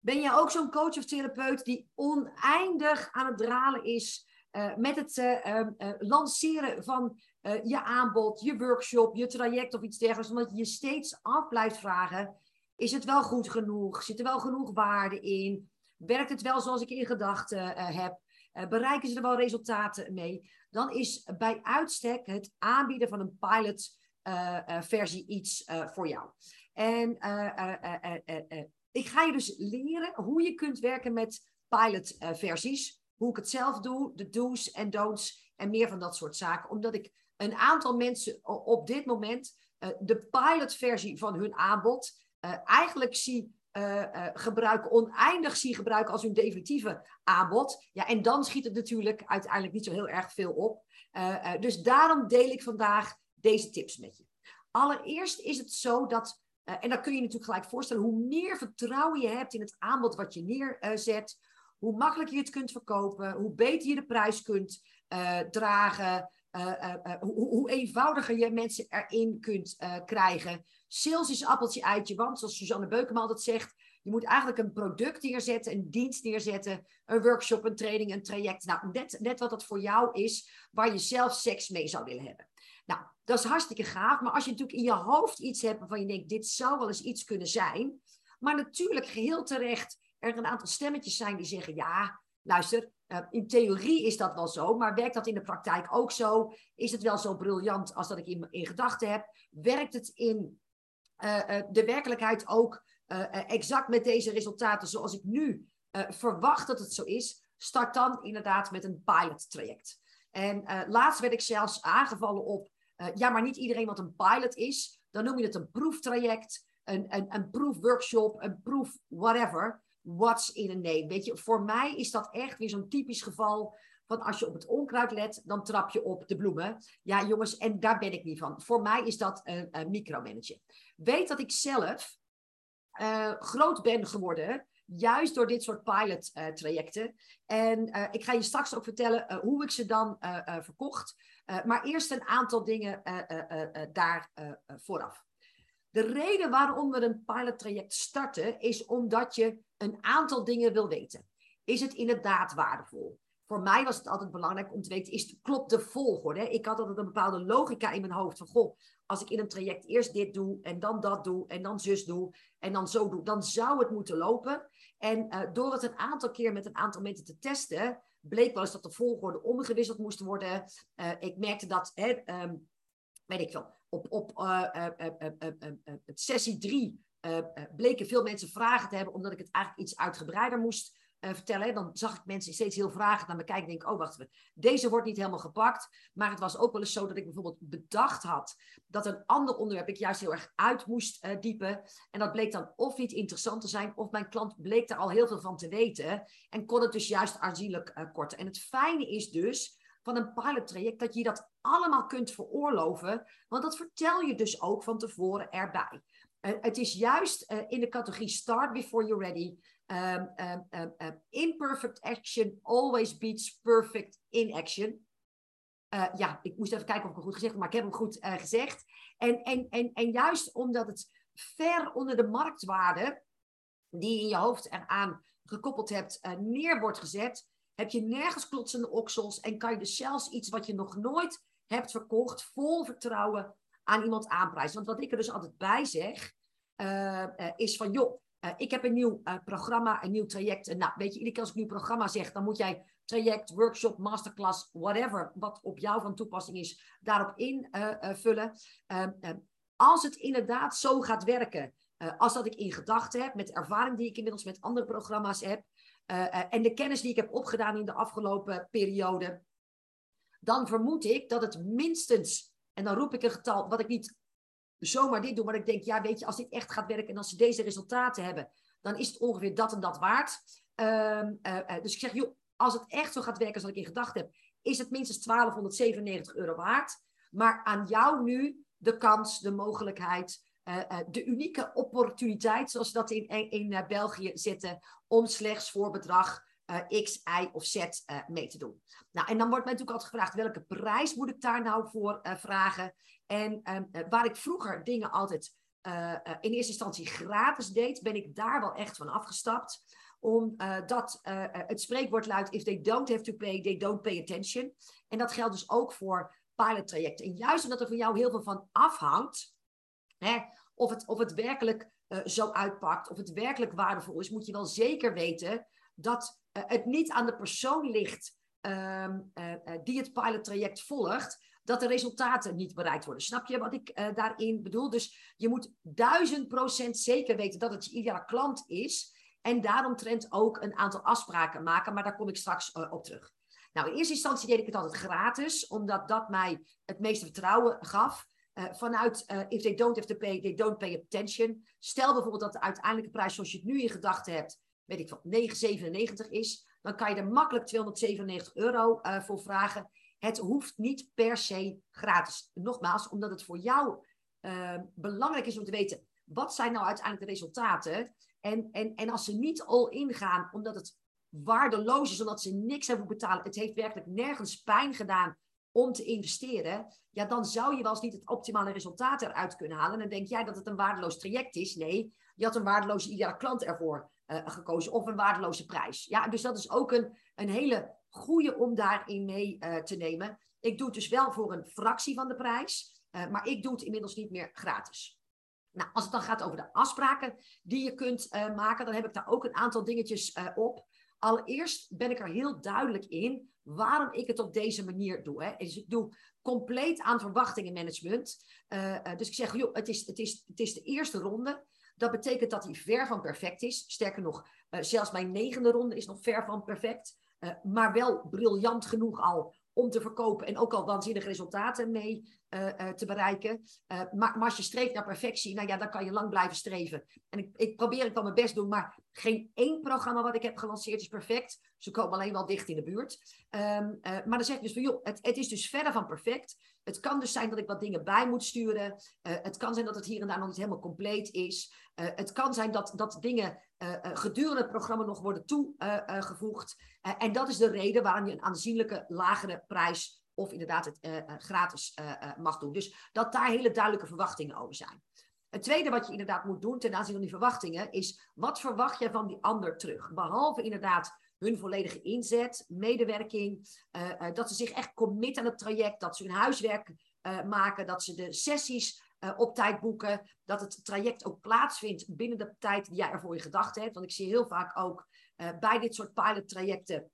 Ben jij ook zo'n coach of therapeut die oneindig aan het dralen is met het lanceren van je aanbod, je workshop, je traject of iets dergelijks, omdat je je steeds af blijft vragen: is het wel goed genoeg? Zit er wel genoeg waarde in? Werkt het wel zoals ik in gedachten heb? bereiken ze er wel resultaten mee? Dan is bij uitstek het aanbieden van een pilot versie iets voor jou. En ga je dus leren hoe je kunt werken met pilot versies. Hoe ik het zelf doe, de do's en don'ts en meer van dat soort zaken. Omdat ik een aantal mensen op dit moment uh, de pilotversie van hun aanbod uh, eigenlijk zie gebruiken, oneindig zie gebruiken als hun definitieve aanbod. Ja, en dan schiet het natuurlijk uiteindelijk niet zo heel erg veel op. dus daarom deel ik vandaag deze tips met je. Allereerst is het zo dat, en dan kun je natuurlijk gelijk voorstellen, hoe meer vertrouwen je hebt in het aanbod wat je neerzet, hoe makkelijker je het kunt verkopen, hoe beter je de prijs kunt dragen, uh, hoe, hoe, eenvoudiger je mensen erin kunt krijgen. Sales is appeltje eitje, want zoals Suzanne Beukema altijd zegt, je moet eigenlijk een product neerzetten, een dienst neerzetten, een workshop, een training, een traject. Nou, net, net wat dat voor jou is, waar je zelf seks mee zou willen hebben. Nou, dat is hartstikke gaaf, maar als je natuurlijk in je hoofd iets hebt waarvan je denkt, dit zou wel eens iets kunnen zijn, maar natuurlijk geheel terecht er een aantal stemmetjes zijn die zeggen, ja, luister, uh, in theorie is dat wel zo, maar werkt dat in de praktijk ook zo? Is het wel zo briljant als dat ik in, gedachten heb? Werkt het in uh, uh, de werkelijkheid ook exact met deze resultaten zoals ik nu verwacht dat het zo is? Start dan inderdaad met een pilot traject. En laatst werd ik zelfs aangevallen op, ja, maar niet iedereen wat een pilot is. Dan noem je het een proeftraject, een, een, een proefworkshop, een proef whatever what's in a name. Weet je, voor mij is dat echt weer zo'n typisch geval van als je op het onkruid let, dan trap je op de bloemen. Ja, jongens, en daar ben ik niet van. Voor mij is dat een, een micromanager. Weet dat ik zelf uh, groot ben geworden, juist door dit soort pilot uh, trajecten. En ik ga je straks ook vertellen hoe ik ze dan verkocht. Maar eerst een aantal dingen daar vooraf. De reden waarom we een pilottraject starten, is omdat je een aantal dingen wil weten. Is het inderdaad waardevol? Voor mij was het altijd belangrijk om te weten, is, klopt de volgorde? Ik had altijd een bepaalde logica in mijn hoofd van, goh, als ik in een traject eerst dit doe en dan dat doe en dan zus doe en dan zo doe, dan zou het moeten lopen. En door het een aantal keer met een aantal mensen te testen, bleek wel eens dat de volgorde omgewisseld moest worden. Uh, ik merkte dat, hè, um, weet ik veel, op, op uh, sessie 3 bleken veel mensen vragen te hebben, omdat ik het eigenlijk iets uitgebreider moest vertellen. Dan zag ik mensen steeds heel vragen naar me kijken. En denk, oh wacht even, deze wordt niet helemaal gepakt. Maar het was ook wel eens zo dat ik bijvoorbeeld bedacht had dat een ander onderwerp ik juist heel erg uit moest diepen. En dat bleek dan of niet interessant te zijn, of mijn klant bleek daar al heel veel van te weten. En kon het dus juist aanzienlijk korten. En het fijne is dus van een pilottraject, dat je dat allemaal kunt veroorloven. Want dat vertel je dus ook van tevoren erbij. Uh, het is juist uh, in de categorie start before you're ready. Um, um, um, imperfect action always beats perfect in action. Uh, ja, ik moest even kijken of ik het goed gezegd heb, maar ik heb hem goed gezegd. En, en, en, en juist omdat het ver onder de marktwaarde die je in je hoofd eraan gekoppeld hebt, neer wordt gezet, heb je nergens klotsende oksels en kan je dus zelfs iets wat je nog nooit hebt verkocht, vol vertrouwen aan iemand aanprijzen. Want wat ik er dus altijd bij zeg, is van joh, uh, ik heb een nieuw programma, een nieuw traject. nou, weet je, iedere keer als ik nieuw programma zeg, dan moet jij traject, workshop, masterclass, whatever, wat op jou van toepassing is, daarop invullen. als het inderdaad zo gaat werken, als dat ik in gedachten heb, met ervaring die ik inmiddels met andere programma's heb, en de kennis die ik heb opgedaan in de afgelopen periode, dan vermoed ik dat het minstens, en dan roep ik een getal, wat ik niet zomaar dit doe, maar ik denk, ja, weet je, als dit echt gaat werken en als ze deze resultaten hebben, dan is het ongeveer dat en dat waard. Uh, uh, dus ik zeg, joh, als het echt zo gaat werken zoals ik in gedachten heb, is het minstens 1297 euro waard. Maar aan jou nu de kans, de mogelijkheid, uh, de unieke opportuniteit, zoals ze dat in, in België zetten, om slechts voor bedrag X, Y of Z mee te doen. Nou, en dan wordt mij natuurlijk altijd gevraagd, welke prijs moet ik daar nou voor vragen? En ehm, waar ik vroeger dingen altijd in eerste instantie gratis deed, ben ik daar wel echt van afgestapt omdat uh, het spreekwoord luidt: if they don't have to pay, they don't pay attention. En dat geldt dus ook voor pilottrajecten. En juist omdat er van jou heel veel van afhangt, hè, of, het, of het werkelijk zo uitpakt, of het werkelijk waardevol is, moet je wel zeker weten dat het niet aan de persoon ligt uh, die het pilottraject volgt, dat de resultaten niet bereikt worden. Snap je wat ik daarin bedoel? Dus je moet duizend procent zeker weten dat het je ideale klant is. En daaromtrent ook een aantal afspraken maken, maar daar kom ik straks op terug. Nou, in eerste instantie deed ik het altijd gratis, omdat dat mij het meeste vertrouwen gaf. Uh, vanuit if they don't have to pay, they don't pay attention. Stel bijvoorbeeld dat de uiteindelijke prijs zoals je het nu in gedachten hebt, weet ik wat, 9,97 is. Dan kan je er makkelijk 297 euro voor vragen. Het hoeft niet per se gratis. Nogmaals, omdat het voor jou belangrijk is om te weten, wat zijn nou uiteindelijk de resultaten? En, en, en als ze niet all in gaan, omdat het waardeloos is, omdat ze niks hebben betalen. Het heeft werkelijk nergens pijn gedaan om te investeren. Ja, dan zou je wel eens niet het optimale resultaat eruit kunnen halen. En dan denk jij dat het een waardeloos traject is. Nee, je had een waardeloze ideale klant ervoor uh, gekozen of een waardeloze prijs. Ja, dus dat is ook een, een hele goede om daarin mee uh, te nemen. Ik doe het dus wel voor een fractie van de prijs, uh, maar ik doe het inmiddels niet meer gratis. Nou, als het dan gaat over de afspraken die je kunt maken, dan heb ik daar ook een aantal dingetjes op. Allereerst ben ik er heel duidelijk in waarom ik het op deze manier doe. Hè. Dus ik doe compleet aan verwachtingenmanagement. Uh, dus ik zeg, joh, het is, het, is, het is de eerste ronde. Dat betekent dat hij ver van perfect is. Sterker nog, zelfs mijn negende ronde is nog ver van perfect. Uh, maar wel briljant genoeg al om te verkopen en ook al waanzinnige resultaten mee uh, uh, te bereiken. Uh, maar, als je streeft naar perfectie, nou ja, dan kan je lang blijven streven. En ik, ik probeer ik wel mijn best doen, maar geen één programma wat ik heb gelanceerd is perfect. Ze komen alleen wel dicht in de buurt. Um, maar dan zeg ik dus van, joh, het, het, is dus verder van perfect. Het kan dus zijn dat ik wat dingen bij moet sturen. het kan zijn dat het hier en daar nog niet helemaal compleet is. het kan zijn dat, dat dingen gedurende het programma nog worden toegevoegd. en dat is de reden waarom je een aanzienlijke lagere prijs of inderdaad het gratis mag doen. Dus dat daar hele duidelijke verwachtingen over zijn. Het tweede wat je inderdaad moet doen ten aanzien van die verwachtingen is wat verwacht je van die ander terug? Behalve inderdaad hun volledige inzet, medewerking, dat ze zich echt committen aan het traject, dat ze hun huiswerk maken, dat ze de sessies op tijd boeken, dat het traject ook plaatsvindt binnen de tijd die jij ervoor je gedacht hebt. Want ik zie heel vaak ook bij dit soort pilottrajecten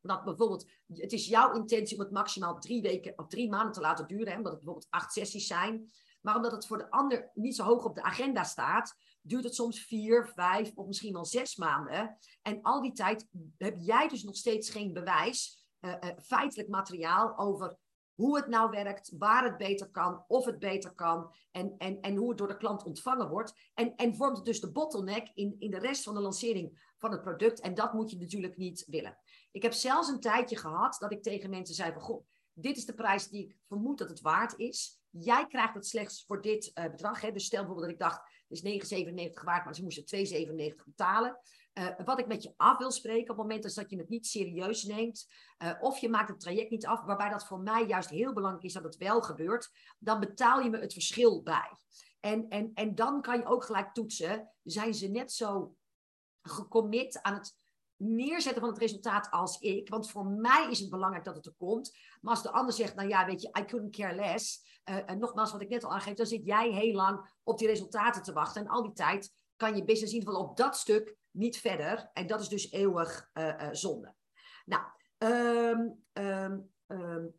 dat bijvoorbeeld, het is jouw intentie om het maximaal drie weken of drie maanden te laten duren, hè, omdat het bijvoorbeeld acht sessies zijn. Maar omdat het voor de ander niet zo hoog op de agenda staat, duurt het soms vier, vijf of misschien wel zes maanden. En al die tijd heb jij dus nog steeds geen bewijs, uh, uh, feitelijk materiaal over hoe het nou werkt, waar het beter kan, of het beter kan en, en, en hoe het door de klant ontvangen wordt. En, en vormt het dus de bottleneck in, in de rest van de lancering van het product. En dat moet je natuurlijk niet willen. Ik heb zelfs een tijdje gehad dat ik tegen mensen zei van, goh, dit is de prijs die ik vermoed dat het waard is. Jij krijgt het slechts voor dit uh, bedrag. Hè? Dus stel bijvoorbeeld dat ik dacht, het is 9,97 waard, maar ze moesten 2,97 betalen. Uh, wat ik met je af wil spreken op het moment dat je het niet serieus neemt, uh, of je maakt het traject niet af, waarbij dat voor mij juist heel belangrijk is dat het wel gebeurt, dan betaal je me het verschil bij. En, en, en dan kan je ook gelijk toetsen, zijn ze net zo gecommit aan het neerzetten van het resultaat als ik. Want voor mij is het belangrijk dat het er komt. Maar als de ander zegt, nou ja, weet je, I couldn't care less. En nogmaals, wat ik net al aangeef, dan zit jij heel lang op die resultaten te wachten. En al die tijd kan je business in ieder op dat stuk niet verder. En dat is dus eeuwig uh, zonde. Nou, um, um, um,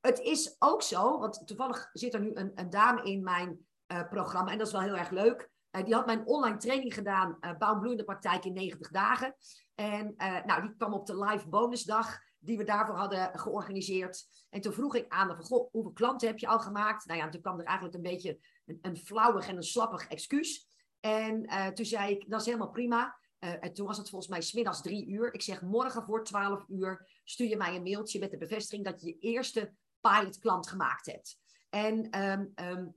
het is ook zo, want toevallig zit er nu een, een dame in mijn programma. En dat is wel heel erg leuk. Uh, die had mijn online training gedaan, uh, Bouw Praktijk in 90 dagen. En uh, nou, die kwam op de live bonusdag die we daarvoor hadden georganiseerd. En toen vroeg ik aan van, goh, hoeveel klanten heb je al gemaakt? Nou ja, toen kwam er eigenlijk een beetje een, flauwig en een slappig excuus. En toen zei ik, dat is helemaal prima. en toen was het volgens mij smiddags drie uur. Ik zeg, morgen voor 12 uur stuur je mij een mailtje met de bevestiging dat je je eerste pilotklant gemaakt hebt. En um,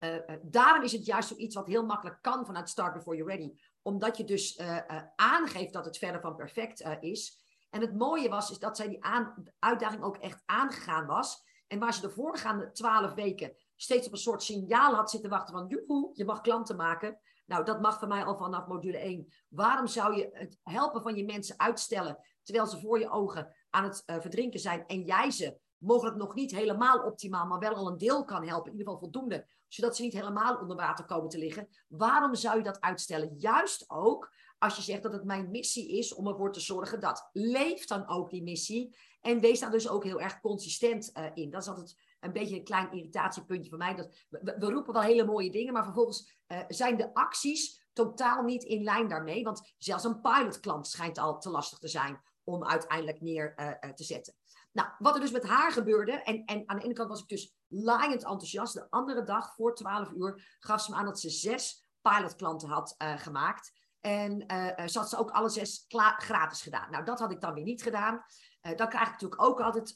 uh, daarom is het juist zoiets wat heel makkelijk kan vanuit Start Before You're Ready. Omdat je dus uh, aangeeft dat het verder van perfect is. En het mooie was is dat zij die aan, uitdaging ook echt aangegaan was. En waar ze de voorgaande twaalf weken steeds op een soort signaal had zitten wachten van, joehoe, je mag klanten maken. Nou, dat mag van mij al vanaf module 1. Waarom zou je het helpen van je mensen uitstellen, terwijl ze voor je ogen aan het verdrinken zijn en jij ze mogelijk nog niet helemaal optimaal, maar wel al een deel kan helpen, in ieder geval voldoende, zodat ze niet helemaal onder water komen te liggen. Waarom zou je dat uitstellen? Juist ook als je zegt dat het mijn missie is om ervoor te zorgen dat. Leef dan ook die missie en wees daar dus ook heel erg consistent uh, in. Dat is altijd een beetje een klein irritatiepuntje voor mij. Dat, we, roepen wel hele mooie dingen, maar vervolgens uh, zijn de acties totaal niet in lijn daarmee. Want zelfs een pilotklant schijnt al te lastig te zijn om uiteindelijk neer uh, te zetten. Nou, wat er dus met haar gebeurde, en, en aan de ene kant was ik dus laaiend enthousiast. De andere dag, voor 12 uur, gaf ze me aan dat ze zes pilotklanten had gemaakt. En uh, ze had ze ook alle zes gratis gedaan. Nou, dat had ik dan weer niet gedaan. Dan krijg ik natuurlijk ook altijd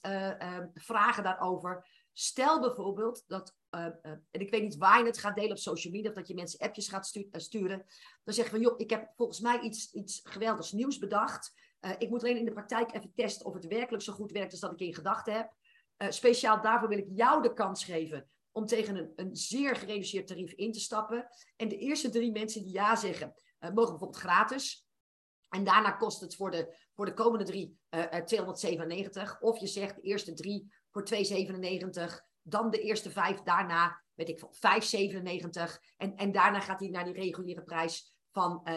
vragen daarover. Stel bijvoorbeeld dat, en ik weet niet waar je het gaat delen op social media, of dat je mensen appjes gaat stu sturen. Dan zeg je van, joh, ik heb volgens mij iets, iets geweldigs nieuws bedacht. Ik moet alleen in de praktijk even testen of het werkelijk zo goed werkt als dat ik in gedachten heb. speciaal daarvoor wil ik jou de kans geven om tegen een, een zeer gereduceerd tarief in te stappen. En de eerste drie mensen die ja zeggen, uh, mogen bijvoorbeeld gratis. En daarna kost het voor de, voor de komende drie uh, 297. Of je zegt de eerste drie voor 297. Dan de eerste vijf daarna, weet ik veel, 5,97. En, en daarna gaat hij naar die reguliere prijs van uh,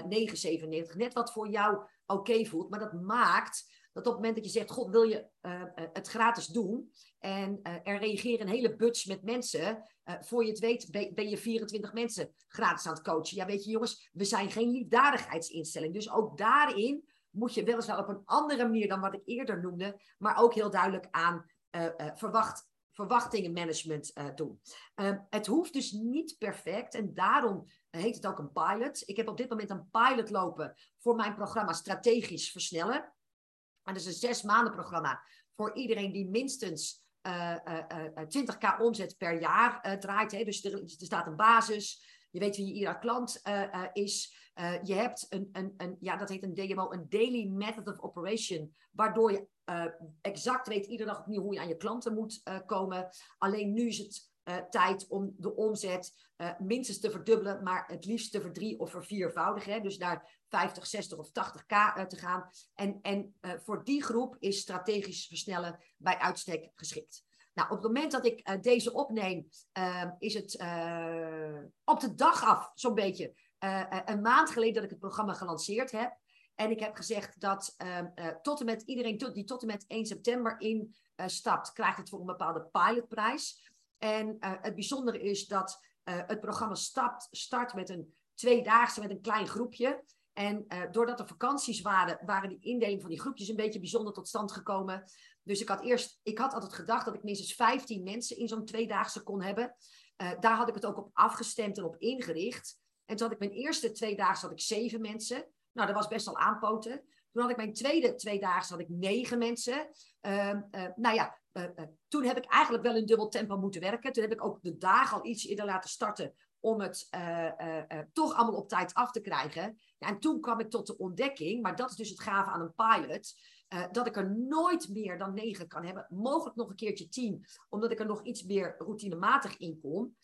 9,97. Net wat voor jou oké voelt. Maar dat maakt dat op het moment dat je zegt, god, wil je uh, het gratis doen? En uh, er reageren een hele bunch met mensen. Voor je het weet ben je 24 mensen gratis aan het coachen. Ja, weet je jongens, we zijn geen liefdadigheidsinstelling. Dus ook daarin moet je weliswaar op een andere manier dan wat ik eerder noemde, maar ook heel duidelijk aan verwacht, verwachtingenmanagement doen. Ehm, het hoeft dus niet perfect en daarom heet het ook een pilot. Ik heb op dit moment een pilot lopen voor mijn programma Strategisch Versnellen. En dat is een zes maanden programma voor iedereen die minstens uh, uh, 20k omzet per jaar draait. Hè. Dus er, er, staat een basis. Je weet wie ieder klant is. je hebt een, een, een, ja, dat heet een DMO, een Daily Method of Operation. Waardoor je exact weet iedere dag opnieuw hoe je aan je klanten moet komen. Alleen nu is het uh, tijd om de omzet uh, minstens te verdubbelen, maar het liefst te verdrie- of verviervoudigen. Dus naar 50, 60 of 80k uh, te gaan. En, en voor die groep is strategisch versnellen bij uitstek geschikt. Nou, op het moment dat ik deze opneem, ehm, is het op de dag af, zo'n beetje, een maand geleden dat ik het programma gelanceerd heb. En ik heb gezegd dat ehm, tot en met iedereen die tot en met 1 september instapt, krijgt het voor een bepaalde pilotprijs. En uh, het bijzondere is dat het programma stapt, start met een tweedaagse, met een klein groepje. En doordat er vakanties waren, waren die indeling van die groepjes een beetje bijzonder tot stand gekomen. Dus ik had eerst, ik had altijd gedacht dat ik minstens 15 mensen in zo'n tweedaagse kon hebben. daar had ik het ook op afgestemd en op ingericht. En toen had ik mijn eerste tweedaagse had ik zeven mensen. Nou, dat was best wel aanpoten. Toen had ik mijn tweede tweedaagse had ik negen mensen. Uh, nou ja, uh, toen heb ik eigenlijk wel in dubbel tempo moeten werken. Toen heb ik ook de dagen al iets eerder laten starten om het toch allemaal op tijd af te krijgen. Ja, en toen kwam ik tot de ontdekking, maar dat is dus het gave aan een pilot, dat ik er nooit meer dan negen kan hebben. Mogelijk nog een keertje tien, omdat ik er nog iets meer routinematig in kom.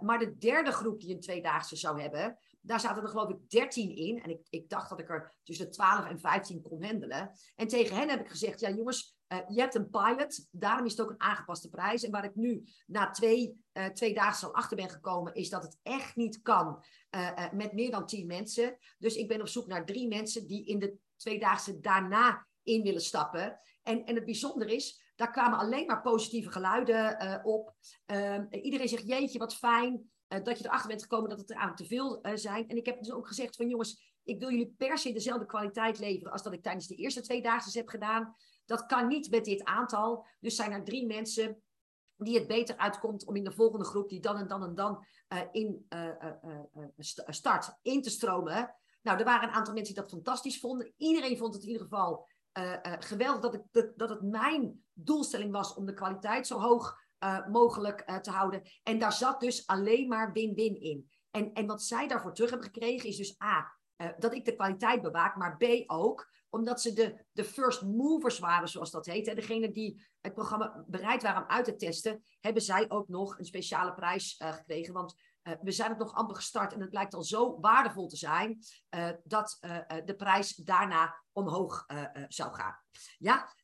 maar de derde groep die een tweedaagse zou hebben, daar zaten er geloof ik 13 in. En ik, ik dacht dat ik er tussen de 12 en 15 kon handelen. En tegen hen heb ik gezegd, ja jongens, uh, je hebt een pilot. Daarom is het ook een aangepaste prijs. En waar ik nu na twee, uh, twee dagen al achter ben gekomen, is dat het echt niet kan uh, met meer dan 10 mensen. Dus ik ben op zoek naar drie mensen die in de tweedaagse daarna in willen stappen. En, en het bijzondere is, daar kwamen alleen maar positieve geluiden op. Ehm, iedereen zegt, jeetje, wat fijn. Uh, dat je erachter bent gekomen dat het er aan te veel uh, zijn. En ik heb dus ook gezegd van jongens, ik wil jullie per se dezelfde kwaliteit leveren als dat ik tijdens de eerste twee dagen heb gedaan. Dat kan niet met dit aantal. Dus zijn er drie mensen die het beter uitkomt om in de volgende groep, die dan en dan en dan uh, in start, in te stromen. Nou, er waren een aantal mensen die dat fantastisch vonden. Iedereen vond het in ieder geval geweldig dat, ik, dat, dat het mijn doelstelling was om de kwaliteit zo hoog uh, mogelijk uh, te houden. En daar zat dus alleen maar win-win in. En, en wat zij daarvoor terug hebben gekregen is dus A, dat ik de kwaliteit bewaak, maar B ook omdat ze de, de first movers waren, zoals dat heet. Hè. Degene die het programma bereid waren om uit te testen, hebben zij ook nog een speciale prijs gekregen. Want we zijn het nog amper gestart en het blijkt al zo waardevol te zijn dat de prijs daarna omhoog zou gaan. Ja,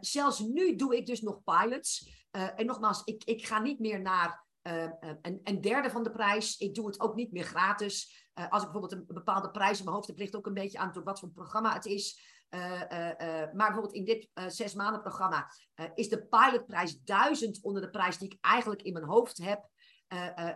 zelfs nu doe ik dus nog pilots. En nogmaals, ik, ik ga niet meer naar uh, een, een, derde van de prijs. Ik doe het ook niet meer gratis. Als ik bijvoorbeeld een bepaalde prijs in mijn hoofd heb, ligt ook een beetje aan door wat voor programma het is. Maar bijvoorbeeld in dit zes maanden programma is de pilotprijs duizend onder de prijs die ik eigenlijk in mijn hoofd heb.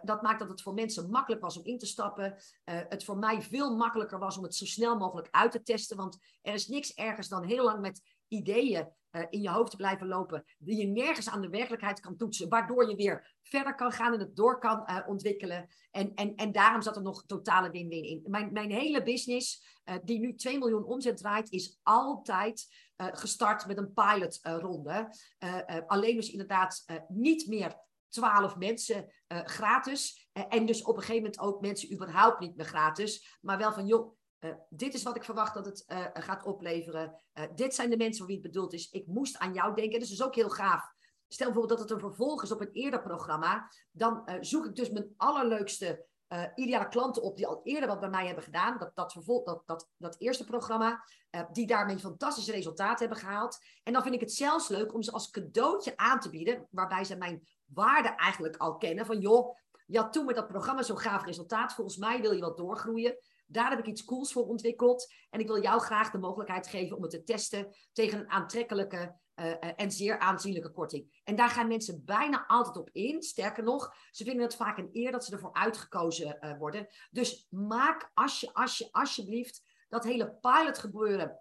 dat maakt dat het voor mensen makkelijk was om in te stappen. het voor mij veel makkelijker was om het zo snel mogelijk uit te testen. Want er is niks ergens dan heel lang met ideeën uh, in je hoofd te blijven lopen, die je nergens aan de werkelijkheid kan toetsen, waardoor je weer verder kan gaan en het door kan uh, ontwikkelen. En, en, en daarom zat er nog totale win-win in. Mijn, mijn hele business, uh, die nu 2 miljoen omzet draait, is altijd gestart met een pilotronde. alleen dus inderdaad niet meer 12 mensen gratis. en dus op een gegeven moment ook mensen überhaupt niet meer gratis. Maar wel van, joh, uh, dit is wat ik verwacht dat het uh, gaat opleveren. Uh, dit zijn de mensen voor wie het bedoeld is. Ik moest aan jou denken. Dus dat is ook heel gaaf. Stel bijvoorbeeld dat het een vervolg is op een eerder programma. Dan zoek ik dus mijn allerleukste ideale klanten op die al eerder wat bij mij hebben gedaan. Dat, dat, vervolg, dat, dat, dat eerste programma. die daarmee fantastische resultaten hebben gehaald. En dan vind ik het zelfs leuk om ze als cadeautje aan te bieden. Waarbij ze mijn waarde eigenlijk al kennen. Van joh, je had toen met dat programma zo'n gaaf resultaat. Volgens mij wil je wat doorgroeien. Daar heb ik iets cools voor ontwikkeld. En ik wil jou graag de mogelijkheid geven om het te testen tegen een aantrekkelijke uh, en zeer aanzienlijke korting. En daar gaan mensen bijna altijd op in. Sterker nog, ze vinden het vaak een eer dat ze ervoor uitgekozen uh, worden. Dus maak als je, als je, alsjeblieft dat hele pilot gebeuren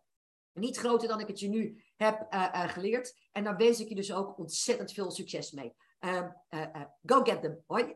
niet groter dan ik het je nu heb geleerd. En daar wens ik je dus ook ontzettend veel succes mee. Ehm, go get them. Hoi.